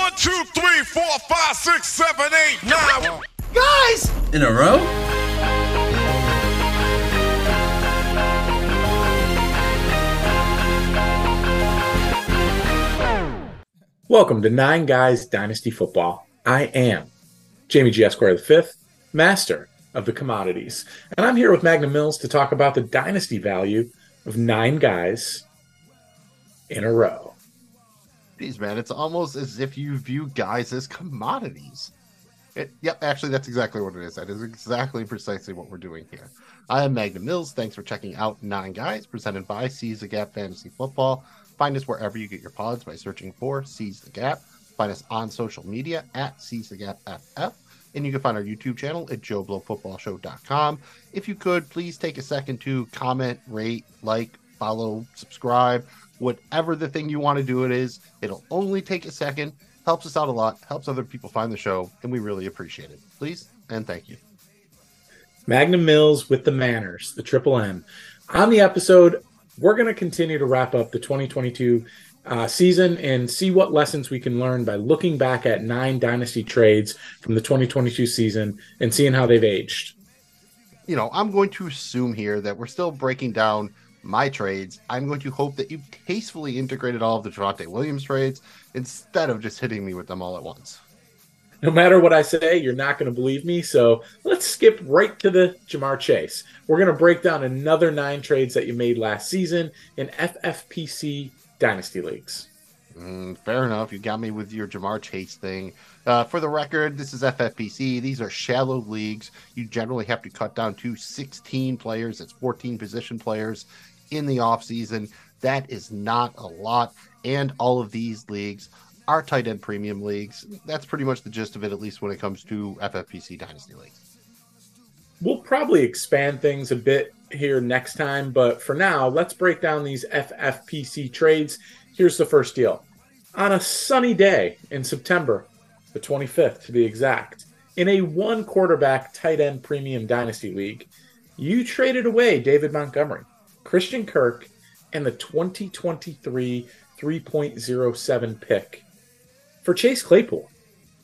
One, two, three, four, five, six, seven, eight, nine. Guys! In a row? Welcome to Nine Guys Dynasty Football. I am Jamie G. Esquire V, master of the commodities. And I'm here with Magnum Mills to talk about the dynasty value of nine guys in a row. Man, it's almost as if you view guys as commodities. It, yep, actually, that's exactly what it is. That is exactly precisely what we're doing here. I am Magnum Mills. Thanks for checking out Nine Guys, presented by Seize the Gap Fantasy Football. Find us wherever you get your pods by searching for Seize the Gap. Find us on social media at Seize the Gap FF. And you can find our YouTube channel at JoeBlowFootballShow.com. If you could, please take a second to comment, rate, like, follow, subscribe, whatever the thing you want to do it is. It'll only take a second. Helps us out a lot, helps other people find the show, and we really appreciate it. Please and thank you. Magnum Mills with the manners, the triple M. On the episode, we're going to continue to wrap up the 2022 uh, season and see what lessons we can learn by looking back at nine dynasty trades from the 2022 season and seeing how they've aged. You know, I'm going to assume here that we're still breaking down my trades. I'm going to hope that you've tastefully integrated all of the Javonte Williams trades instead of just hitting me with them all at once. No matter what I say, you're not going to believe me. So let's skip right to the Ja'Marr Chase. We're going to break down another nine trades that you made last season in FFPC Dynasty Leagues. Mm, fair enough. You got me with your Ja'Marr Chase thing. Uh, for the record, this is FFPC. These are shallow leagues. You generally have to cut down to 16 players. It's 14 position players in the offseason. That is not a lot. And all of these leagues are tight end premium leagues. That's pretty much the gist of it, at least when it comes to FFPC Dynasty leagues. We'll probably expand things a bit here next time, but for now, let's break down these FFPC trades. Here's the first deal. On a sunny day in September, the 25th to be exact, in a one quarterback tight end premium dynasty league, you traded away David Montgomery, Christian Kirk, and the 2023 3.07 pick for Chase Claypool,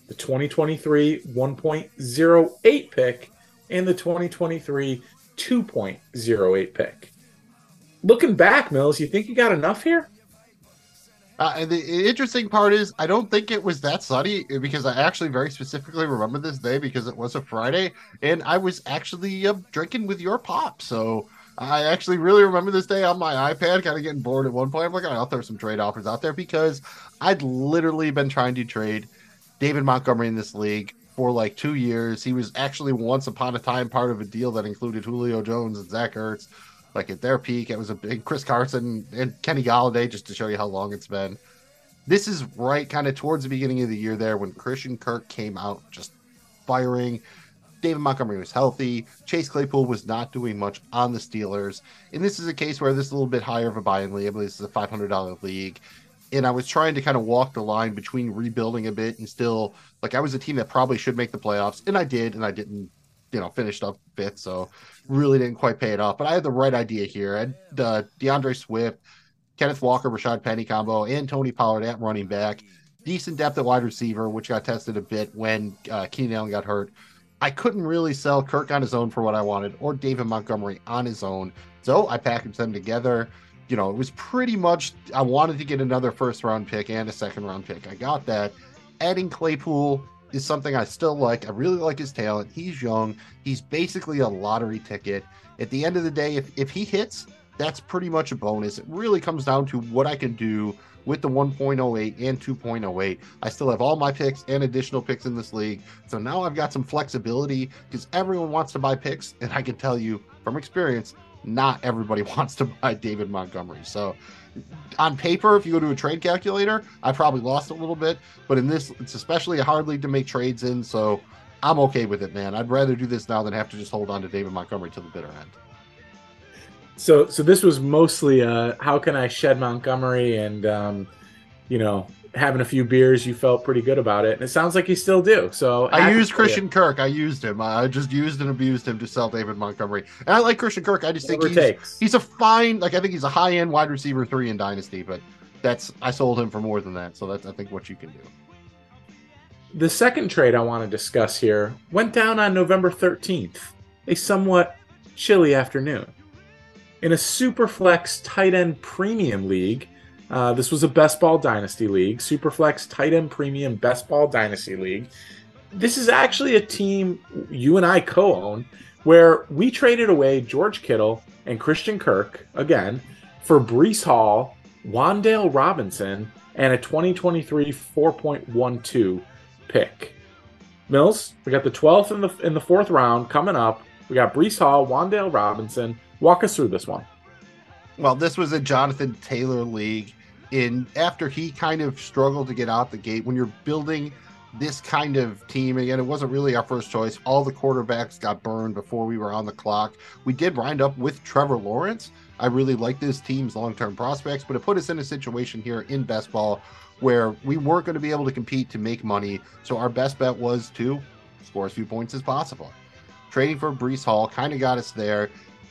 the 2023 1.08 pick, and the 2023 2.08 pick. Looking back, Mills, you think you got enough here? Uh, and the interesting part is, I don't think it was that sunny because I actually very specifically remember this day because it was a Friday and I was actually uh, drinking with your pop. So I actually really remember this day on my iPad, kind of getting bored at one point. I'm like, I'll throw some trade offers out there because I'd literally been trying to trade David Montgomery in this league for like two years. He was actually once upon a time part of a deal that included Julio Jones and Zach Ertz. Like at their peak, it was a big Chris Carson and Kenny Golladay, just to show you how long it's been. This is right kind of towards the beginning of the year there when Christian Kirk came out just firing. David Montgomery was healthy. Chase Claypool was not doing much on the Steelers. And this is a case where this is a little bit higher of a buy in league. I believe this is a $500 league. And I was trying to kind of walk the line between rebuilding a bit and still, like, I was a team that probably should make the playoffs. And I did. And I didn't, you know, finished up fifth. So really didn't quite pay it off. But I had the right idea here. I had uh, D'Andre Swift, Kenneth Walker, Rashaad Penny combo, and Tony Pollard at running back. Decent depth at wide receiver, which got tested a bit when uh, Keenan Allen got hurt. I couldn't really sell Kirk on his own for what I wanted, or David Montgomery on his own. So I packaged them together. You know, it was pretty much I wanted to get another first round pick and a second round pick. I got that. Adding Claypool is something I still like. I really like his talent. He's young. He's basically a lottery ticket. At the end of the day, if, if he hits, that's pretty much a bonus. It really comes down to what I can do with the 1.08 and 2.08. I still have all my picks and additional picks in this league. So now I've got some flexibility because everyone wants to buy picks. And I can tell you from experience, not everybody wants to buy David Montgomery. So on paper, if you go to a trade calculator, I probably lost a little bit. But in this, it's especially a hard league to make trades in. So I'm okay with it, man. I'd rather do this now than have to just hold on to David Montgomery to the bitter end. So, so this was mostly uh, how can I shed Montgomery and um, you know having a few beers. You felt pretty good about it, and it sounds like you still do. So I used Christian Kirk. I used him. I just used and abused him to sell David Montgomery. And I like Christian Kirk. I just think he's, he's a fine. Like I think he's a high end wide receiver three in Dynasty, but that's I sold him for more than that. So that's I think what you can do. The second trade I want to discuss here went down on November 13th, a somewhat chilly afternoon. In a Superflex tight end premium league, uh, this was a Best Ball Dynasty League, Superflex tight end premium Best Ball Dynasty League. This is actually a team you and I co own where we traded away George Kittle and Christian Kirk again for Breece Hall, Wan'Dale Robinson, and a 2023 4.12 pick. Mills, we got the 12th in the in the fourth round coming up. We got Breece Hall, Wan'Dale Robinson. Walk us through this one. Well, this was a Jonathan Taylor league. In after he kind of struggled to get out the gate, when you're building this kind of team, again, it wasn't really our first choice. All the quarterbacks got burned before we were on the clock. We did wind up with Trevor Lawrence. I really like this team's long term prospects, but it put us in a situation here in best ball where we weren't going to be able to compete to make money. So our best bet was to score as few points as possible. Trading for Breece Hall kind of got us there.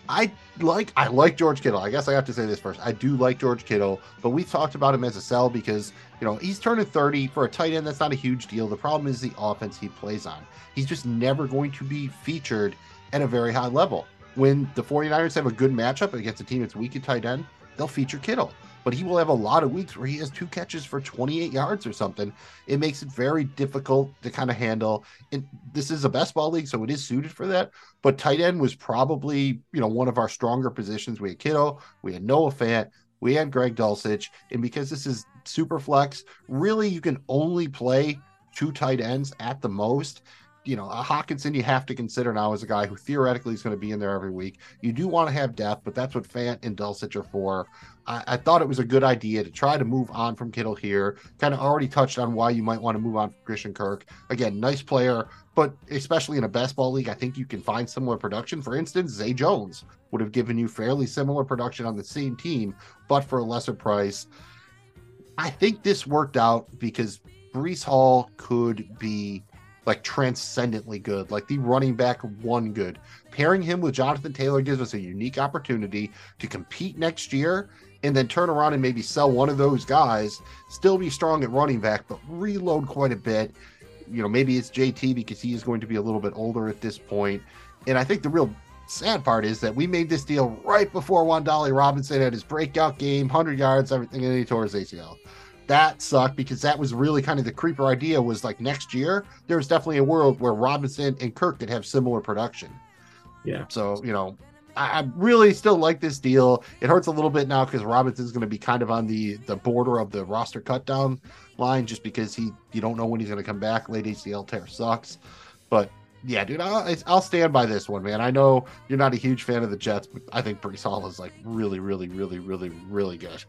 I like I like George Kittle. I guess I have to say this first. I do like George Kittle, but we talked about him as a sell because you know he's turning 30 for a tight end. That's not a huge deal. The problem is the offense he plays on. He's just never going to be featured at a very high level. When the 49ers have a good matchup against a team that's weak at tight end, they'll feature Kittle but he will have a lot of weeks where he has two catches for 28 yards or something. It makes it very difficult to kind of handle. And this is a best ball league, so it is suited for that. But tight end was probably, you know, one of our stronger positions. We had Kittle, we had Noah Fant, we had Greg Dulcich. And because this is super flex, really you can only play two tight ends at the most you know, Hockenson you have to consider now as a guy who theoretically is going to be in there every week. You do want to have depth, but that's what Fant and Dulcich are for. I, I, thought it was a good idea to try to move on from Kittle here. Kind of already touched on why you might want to move on from Christian Kirk. Again, nice player, but especially in a best ball league, I think you can find similar production. For instance, Zay Jones would have given you fairly similar production on the same team, but for a lesser price. I think this worked out because Breece Hall could be like transcendently good, like the running back one good. Pairing him with Jonathan Taylor gives us a unique opportunity to compete next year and then turn around and maybe sell one of those guys, still be strong at running back, but reload quite a bit. You know, maybe it's JT because he is going to be a little bit older at this point. And I think the real sad part is that we made this deal right before Wan'Dale Robinson had his breakout game, 100 yards, everything, and he tore his ACL that sucked because that was really kind of the creeper idea was like next year there was definitely a world where Robinson and Kirk could have similar production. Yeah. So, you know, I, I really still like this deal. It hurts a little bit now because Robinson's going to be kind of on the the border of the roster cut down line just because he you don't know when he's going to come back. Late ACL tear sucks. But yeah, dude, I'll, I'll stand by this one, man. I know you're not a huge fan of the Jets, but I think Breece Hall is like really, really, really, really, really good.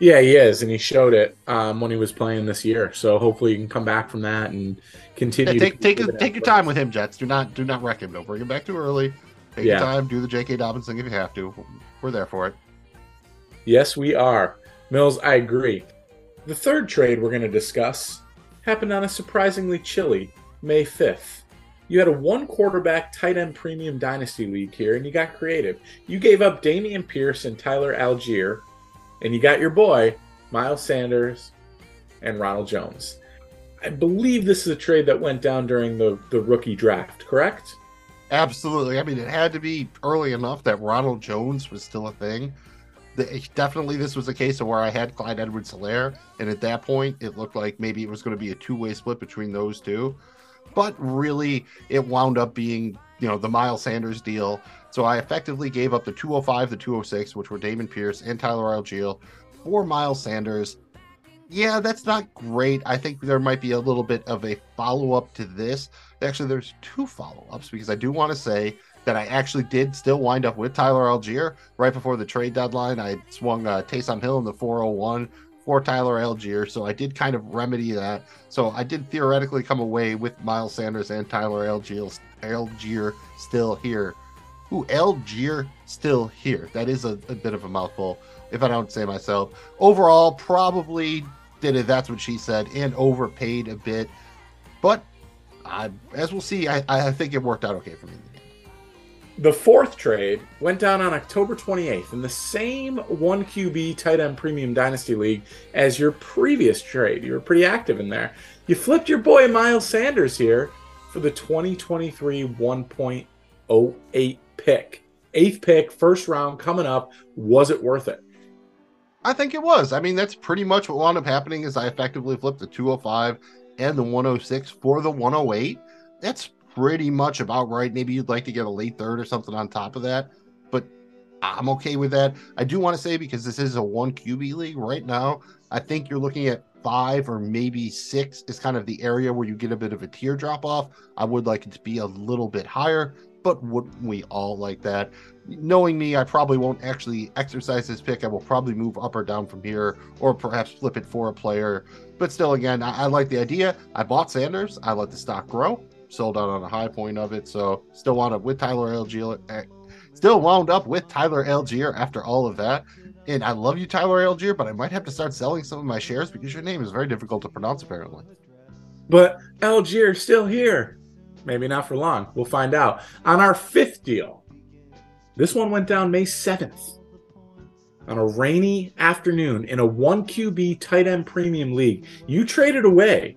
Yeah, he is, and he showed it um, when he was playing this year. So hopefully, he can come back from that and continue. Yeah, take take, take your time with him, Jets. Do not do not wreck him. Don't bring him back too early. Take yeah. your time. Do the J.K. Dobbins thing if you have to. We're there for it. Yes, we are. Mills, I agree. The third trade we're going to discuss happened on a surprisingly chilly May 5th. You had a one quarterback tight end premium dynasty league here, and you got creative. You gave up Dameon Pierce and Tyler Allgeier and you got your boy, Miles Sanders and Ronald Jones. I believe this is a trade that went down during the, the rookie draft, correct? Absolutely. I mean, it had to be early enough that Ronald Jones was still a thing. The, definitely, this was a case of where I had Clyde Edwards Helaire, and at that point, it looked like maybe it was going to be a two way split between those two. But really, it wound up being, you know, the Miles Sanders deal so I effectively gave up the 205, the 206, which were Dameon Pierce and Tyler Allgeier, for Miles Sanders. Yeah, that's not great. I think there might be a little bit of a follow up to this. Actually, there's two follow ups because I do want to say that I actually did still wind up with Tyler Allgeier right before the trade deadline. I swung uh, Taysom Hill in the 401 for Tyler Allgeier, so I did kind of remedy that. So I did theoretically come away with Miles Sanders and Tyler Allgeier, Allgeier still here. Ooh, Allgeier still here. That is a, a, bit of a mouthful, if I don't say myself. Overall, probably did it. That's what she said, and overpaid a bit. But I, as we'll see, I, I think it worked out okay for me. The fourth trade went down on October 28th in the same 1QB tight end premium dynasty league as your previous trade. You were pretty active in there. You flipped your boy Miles Sanders here for the 2023 1.08 pick. Eighth pick, first round coming up. Was it worth it? I think it was. I mean, that's pretty much what wound up happening is I effectively flipped the 205 and the 106 for the 108. That's pretty much about right. Maybe you'd like to get a late third or something on top of that, but I'm okay with that. I do want to say because this is a one QB league right now, I think you're looking at five or maybe six is kind of the area where you get a bit of a teardrop off. I would like it to be a little bit higher, but wouldn't we all like that? Knowing me, I probably won't actually exercise this pick. I will probably move up or down from here, or perhaps flip it for a player. But still, again, I, I like the idea. I bought Sanders. I let the stock grow sold out on a high point of it. So still wound up with Tyler Allgeier. Eh, still wound up with Tyler Allgeier after all of that. And I love you, Tyler Allgeier, but I might have to start selling some of my shares because your name is very difficult to pronounce, apparently. But Allgeier still here. Maybe not for long. We'll find out. On our fifth deal, this one went down May 7th on a rainy afternoon in a 1QB tight end premium league. You traded away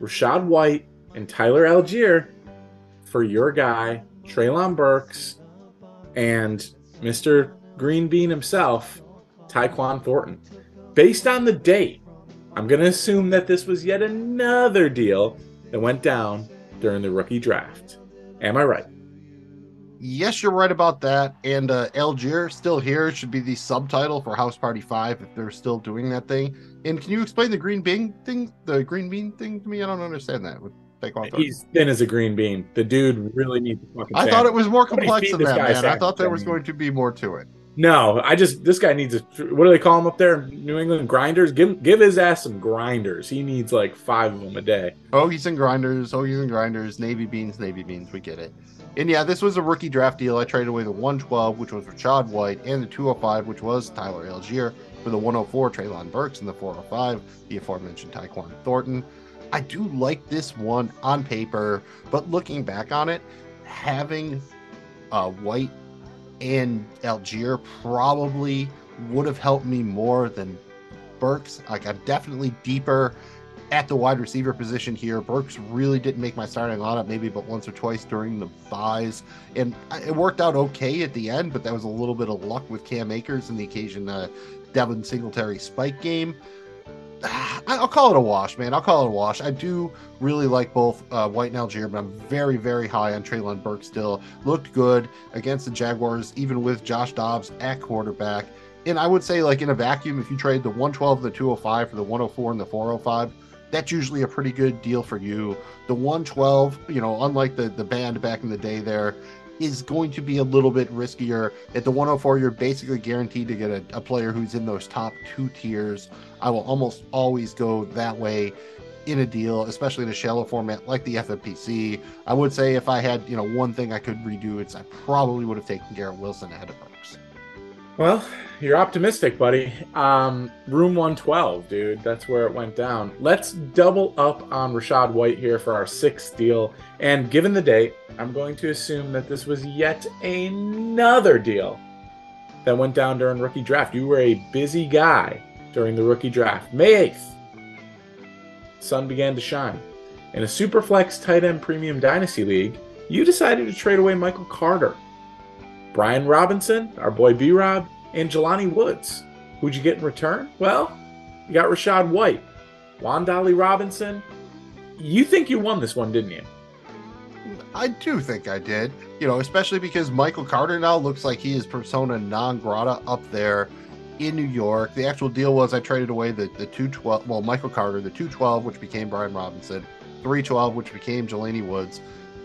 Rachaad White and Tyler Allgeier for your guy, Treylon Burks, and Mr. Green Bean himself, Tyquan Thornton. Based on the date, I'm going to assume that this was yet another deal that went down during the rookie draft. Am I right? Yes, you're right about that. And uh, Allgeier still here should be the subtitle for House Party Five if they're still doing that thing. And can you explain the green bean thing? The green bean thing to me? I don't understand that. He's thin as a green bean. The dude really needs a fucking. I thought it was more complex than that, man. I thought there was going to be more to it. No, I just this guy needs a. What do they call him up there? New England grinders. Give give his ass some grinders. He needs like five of them a day. Oh, he's in grinders. Oh, he's in grinders. Navy beans. Navy beans. We get it. And yeah, this was a rookie draft deal. I traded away the 112, which was Rachaad White, and the 205, which was Tyler Allgeier, for the 104, Treylon Burks, and the 405, the aforementioned Tyquan Thornton. I do like this one on paper, but looking back on it, having uh, White and Allgeier probably would have helped me more than Burks. Like I'm definitely deeper at the wide receiver position here. Burks really didn't make my starting lineup maybe but once or twice during the byes, and it worked out okay at the end. But that was a little bit of luck with Cam Akers and the occasion uh, Devin Singletary spike game. I'll call it a wash, man. I'll call it a wash. I do really like both uh, White and Allgeier, but I'm very, very high on Treylon Burke still. Looked good against the Jaguars, even with Josh Dobbs at quarterback. And I would say, like in a vacuum, if you trade the 112 and the 205 for the 104 and the 405, that's usually a pretty good deal for you. The 112, you know, unlike the the band back in the day, there is going to be a little bit riskier. At the 104, you're basically guaranteed to get a, a player who's in those top two tiers. I will almost always go that way in a deal, especially in a shallow format like the FFPC. I would say if I had, you know, one thing I could redo, it's I probably would have taken Garrett Wilson ahead of Burks. Well, you're optimistic, buddy. Um, room 112, dude. That's where it went down. Let's double up on Rachaad White here for our sixth deal. And given the date, I'm going to assume that this was yet another deal that went down during rookie draft. You were a busy guy during the rookie draft. May 8th, sun began to shine. In a Superflex tight end premium dynasty league, you decided to trade away Michael Carter, Brian Robinson, our boy B Rob, and Jelani Woods. Who'd you get in return? Well, you got Rachaad White, Wan'Dale Robinson. You think you won this one, didn't you? I do think I did. You know, especially because Michael Carter now looks like he is persona non grata up there in New York. The actual deal was I traded away the, the 212, well, Michael Carter, the 212, which became Brian Robinson, 312, which became Jelani Woods,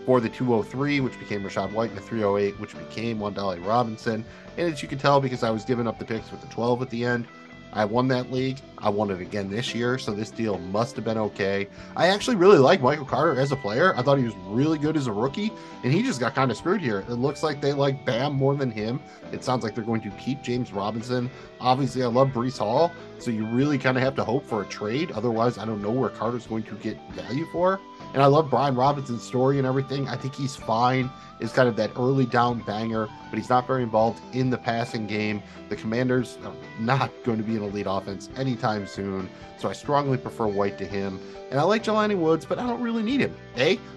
for the 203, which became Rachaad White, and the 308, which became Wan'Dale Robinson. And as you can tell, because I was giving up the picks with the 12 at the end, I won that league. I won it again this year, so this deal must have been okay. I actually really like Michael Carter as a player. I thought he was really good as a rookie, and he just got kind of screwed here. It looks like they like Bam more than him. It sounds like they're going to keep James Robinson. Obviously, I love Breece Hall, so you really kind of have to hope for a trade. Otherwise, I don't know where Carter's going to get value for. And I love Brian Robinson's story and everything. I think he's fine. Is kind of that early down banger, but he's not very involved in the passing game. The Commanders are not going to be an elite offense anytime soon, so I strongly prefer White to him. And I like Jelani Woods, but I don't really need him.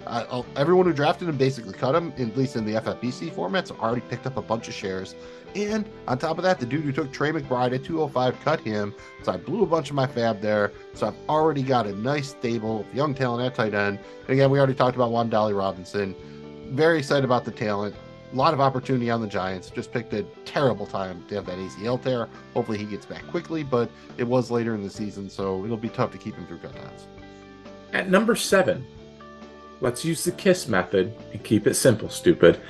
Uh, everyone who drafted him basically cut him, at least in the FFPC format, so already picked up a bunch of shares. And on top of that, the dude who took Trey McBride at 205 cut him. So I blew a bunch of my fab there. So I've already got a nice stable of young talent at tight end. And again, we already talked about Wan'Dale Robinson. Very excited about the talent. A lot of opportunity on the Giants. Just picked a terrible time to have that ACL tear. Hopefully he gets back quickly, but it was later in the season, so it'll be tough to keep him through cutdowns. At number seven, let's use the KISS method and keep it simple, stupid.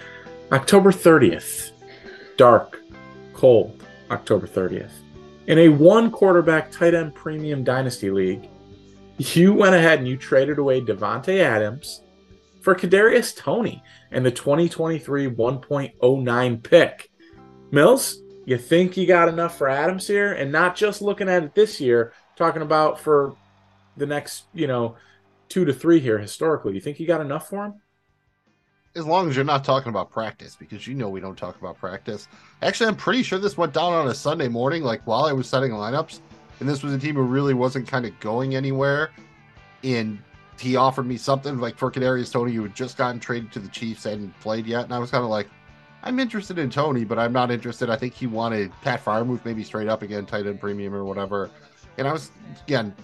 October 30th, dark, cold October 30th. In a one quarterback tight end premium dynasty league, you went ahead and you traded away Davante Adams for Kadarius Toney and the 2023 1.09 pick. Mills, you think you got enough for Adams here, and not just looking at it this year, talking about for the next, you know, two to three here historically. You think you got enough for him? as long as you're not talking about practice, because you know we don't talk about practice. Actually, I'm pretty sure this went down on a Sunday morning, like while I was setting lineups, and this was a team who really wasn't kind of going anywhere. And he offered me something like for Kadarius Toney, who had just gotten traded to the Chiefs and played yet, and I was kind of like, I'm interested in Toney, but I'm not interested. I think he wanted Pat Freiermuth maybe straight up again, tight end premium or whatever. And I was again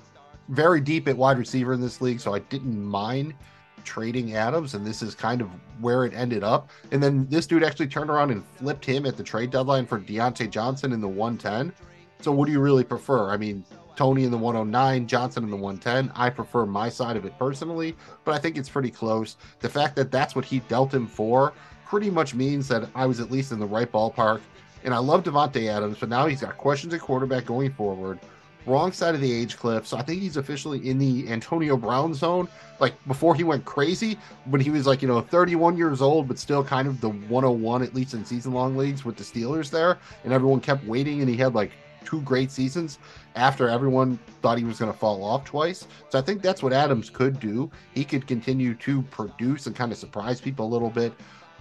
very deep at wide receiver in this league, so I didn't mind trading Adams, and this is kind of where it ended up. And then this dude actually turned around and flipped him at the trade deadline for Diontae Johnson in the 110. So what do you really prefer? I mean, Toney in the 109, Johnson in the 110. I prefer my side of it personally, but I think it's pretty close. The fact that that's what he dealt him for pretty much means that I was at least in the right ballpark. And I love Davante Adams, but now he's got questions at quarterback going forward wrong side of the age cliff. So I think he's officially in the Antonio Brown zone. Like before he went crazy, when he was like, you know, 31 years old, but still kind of the 101, at least in season long leagues with the Steelers there. And everyone kept waiting and he had like two great seasons after everyone thought he was going to fall off twice. So I think that's what Adams could do. He could continue to produce and kind of surprise people a little bit.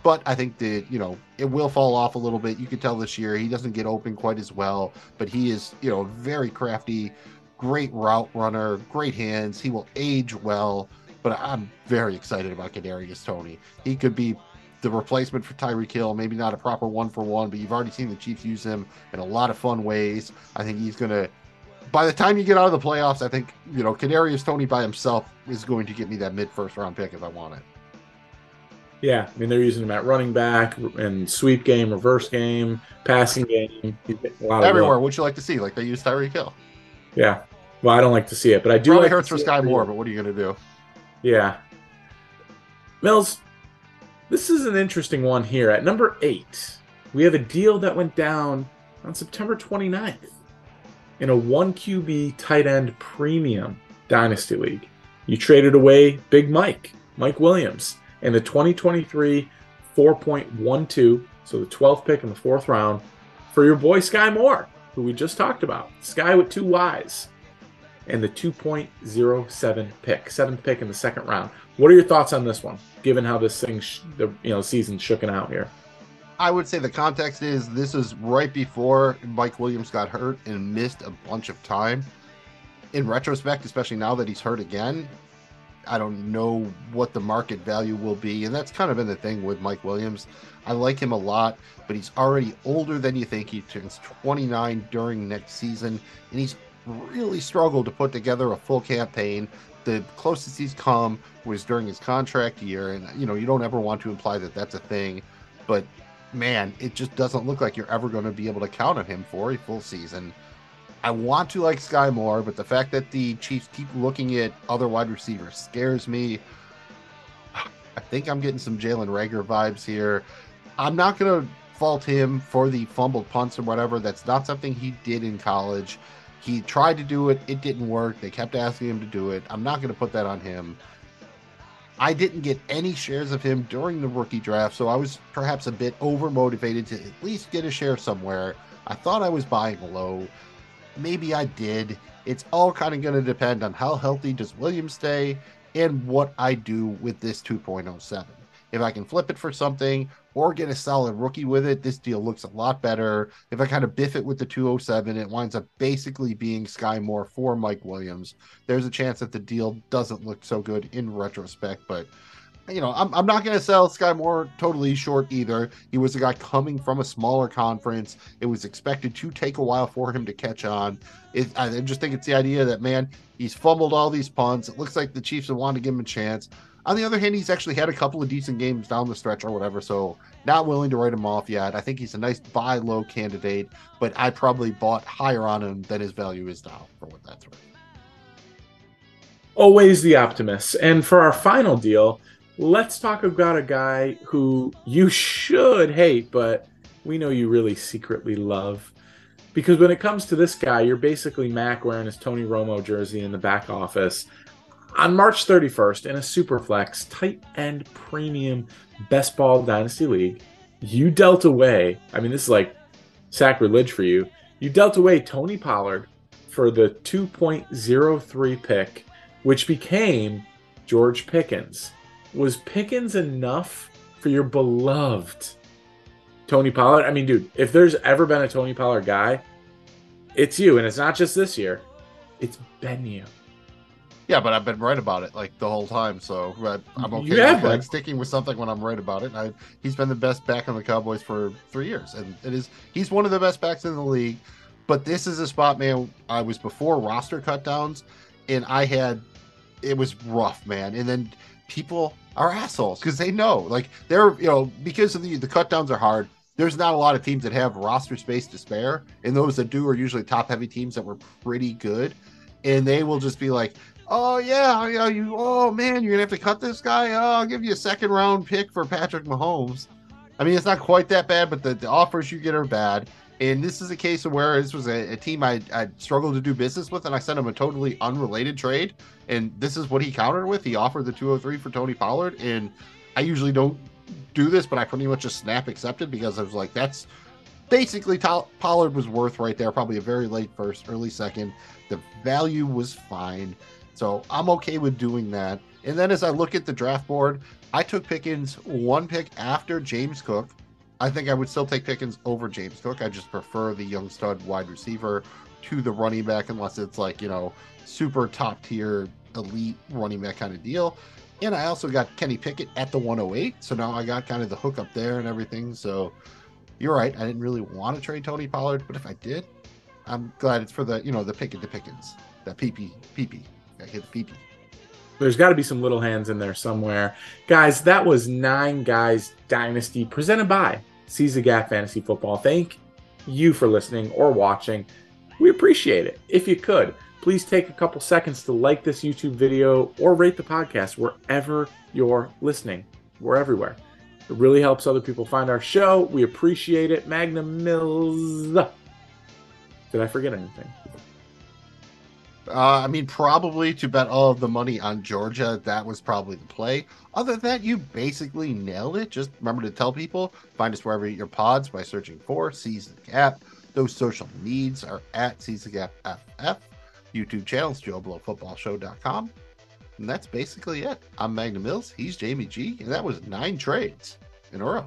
But I think that, you know, it will fall off a little bit. You can tell this year he doesn't get open quite as well, but he is, you know, very crafty, great route runner, great hands. He will age well, but I'm very excited about Kadarius Toney. He could be the replacement for Tyreek Hill, maybe not a proper one for one, but you've already seen the Chiefs use him in a lot of fun ways. I think he's going to by the time you get out of the playoffs, I think you know Kadarius Toney by himself is going to get me that mid first round pick if I want it. Yeah, I mean they're using him at running back and sweep game, reverse game, passing game. Everywhere. What'd you like to see? Like they use Tyreek Hill. Yeah. Well, I don't like to see it, but I do. Probably like hurts for Skyy Moore, but what are you going to do? Yeah. Mills, this is an interesting one here. At number eight, we have a deal that went down on September 29th in a 1 QB tight end premium dynasty league. You traded away Big Mike, Mike Williams and the 2023 4.12, so the 12th pick in the fourth round, for your boy Skyy Moore, who we just talked about. Sky with two Y's. And the 2.07 pick, seventh pick in the second round. What are your thoughts on this one, given how this thing, sh- the you know, season's shooken out here? I would say the context is this is right before Mike Williams got hurt and missed a bunch of time. In retrospect, especially now that he's hurt again, I don't know what the market value will be. And that's kind of been the thing with Mike Williams. I like him a lot, but he's already older than you think. He turns 29 during next season, and he's really struggled to put together a full campaign. The closest he's come was during his contract year. And, you know, you don't ever want to imply that that's a thing, but man, it just doesn't look like you're ever going to be able to count on him for a full season. I want to like Skyy Moore, but the fact that the Chiefs keep looking at other wide receivers scares me. I think I'm getting some Jalen Reagor vibes here. I'm not going to fault him for the fumbled punts or whatever. That's not something he did in college. He tried to do it, it didn't work. They kept asking him to do it. I'm not going to put that on him. I didn't get any shares of him during the rookie draft, so I was perhaps a bit over motivated to at least get a share somewhere. I thought I was buying low maybe I did. It's all kind of going to depend on how healthy does Williams stay and what I do with this 2.07. If I can flip it for something or get a solid rookie with it, this deal looks a lot better. If I kind of biff it with the 207, it winds up basically being Skyy Moore for Mike Williams. There's a chance that the deal doesn't look so good in retrospect, but you know, I'm, I'm not going to sell Skyy Moore totally short either. He was a guy coming from a smaller conference. It was expected to take a while for him to catch on. It, I just think it's the idea that, man, he's fumbled all these punts. It looks like the Chiefs have wanted to give him a chance. On the other hand, he's actually had a couple of decent games down the stretch or whatever, so not willing to write him off yet. I think he's a nice buy low candidate, but I probably bought higher on him than his value is now for what that's worth. Always the optimist. And for our final deal, let's talk about a guy who you should hate, but we know you really secretly love. Because when it comes to this guy, you're basically Mac wearing his Tony Romo jersey in the back office on March 31st, in a Superflex tight end premium best ball dynasty league, you dealt away. I mean, this is like sacrilege for you. You dealt away Tony Pollard for the 2.03 pick, which became George Pickens. Was Pickens enough for your beloved Tony Pollard? I mean, dude, if there's ever been a Tony Pollard guy, it's you. And it's not just this year, it's been you. Yeah, but I've been right about it like the whole time, so I'm okay with like, sticking with something when I'm right about it. I, he's been the best back on the Cowboys for three years, and it is he's one of the best backs in the league. But this is a spot, man. I was before roster cutdowns, and I had it was rough, man. And then people are assholes because they know, like they're you know because of the the cutdowns are hard. There's not a lot of teams that have roster space to spare, and those that do are usually top heavy teams that were pretty good and they will just be like, oh yeah, you uh, know, you oh man, you're gonna have to cut this guy. Oh, I'll give you a second round pick for Patrick Mahomes. I mean, it's not quite that bad, but the, the offers you get are bad. And this is a case of where this was a, a team I I struggled to do business with, and I sent him a totally unrelated trade. And this is what he countered with. He offered the 203 for Tony Pollard, and I usually don't do this, but I pretty much just snap accepted because I was like, that's basically Pollard was worth right there, probably a very late first, early second. The value was fine. So I'm okay with doing that. And then as I look at the draft board, I took Pickens one pick after James Cook. I think I would still take Pickens over James Cook. I just prefer the young stud wide receiver to the running back, unless it's like, you know, super top tier elite running back kind of deal. And I also got Kenny Pickett at the 108. So now I got kind of the hook up there and everything. So you're right. I didn't really want to trade Tony Pollard, but if I did, I'm glad it's for the, you know, the Pickett to Pickens, the PP, PP. I hit PP. There's got to be some little hands in there somewhere. Guys, that was Nine Guys Dynasty presented by Seize the Gap Fantasy Football. Thank you for listening or watching. We appreciate it. If you could, please take a couple seconds to like this YouTube video or rate the podcast wherever you're listening. We're everywhere. It really helps other people find our show. We appreciate it. Magnum Mills. Did I forget anything? Uh, I mean, probably to bet all of the money on Georgia, that was probably the play. Other than that, you basically nailed it. Just remember to tell people, find us wherever you your pods by searching for the Gap. Those social needs are at the Gap FF. YouTube channels, JoeBlowFootballShow.com. And that's basically it. I'm Magnum Mills. He's Jamie G. And that was nine trades in a row.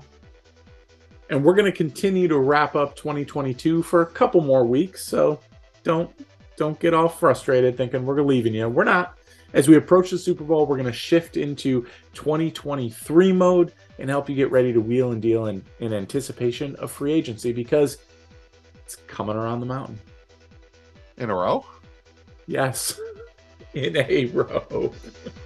And we're going to continue to wrap up 2022 for a couple more weeks. So don't don't get all frustrated thinking we're leaving you. We're not. As we approach the Super Bowl, we're going to shift into 2023 mode and help you get ready to wheel and deal in, in anticipation of free agency because it's coming around the mountain. In a row? Yes, in a row.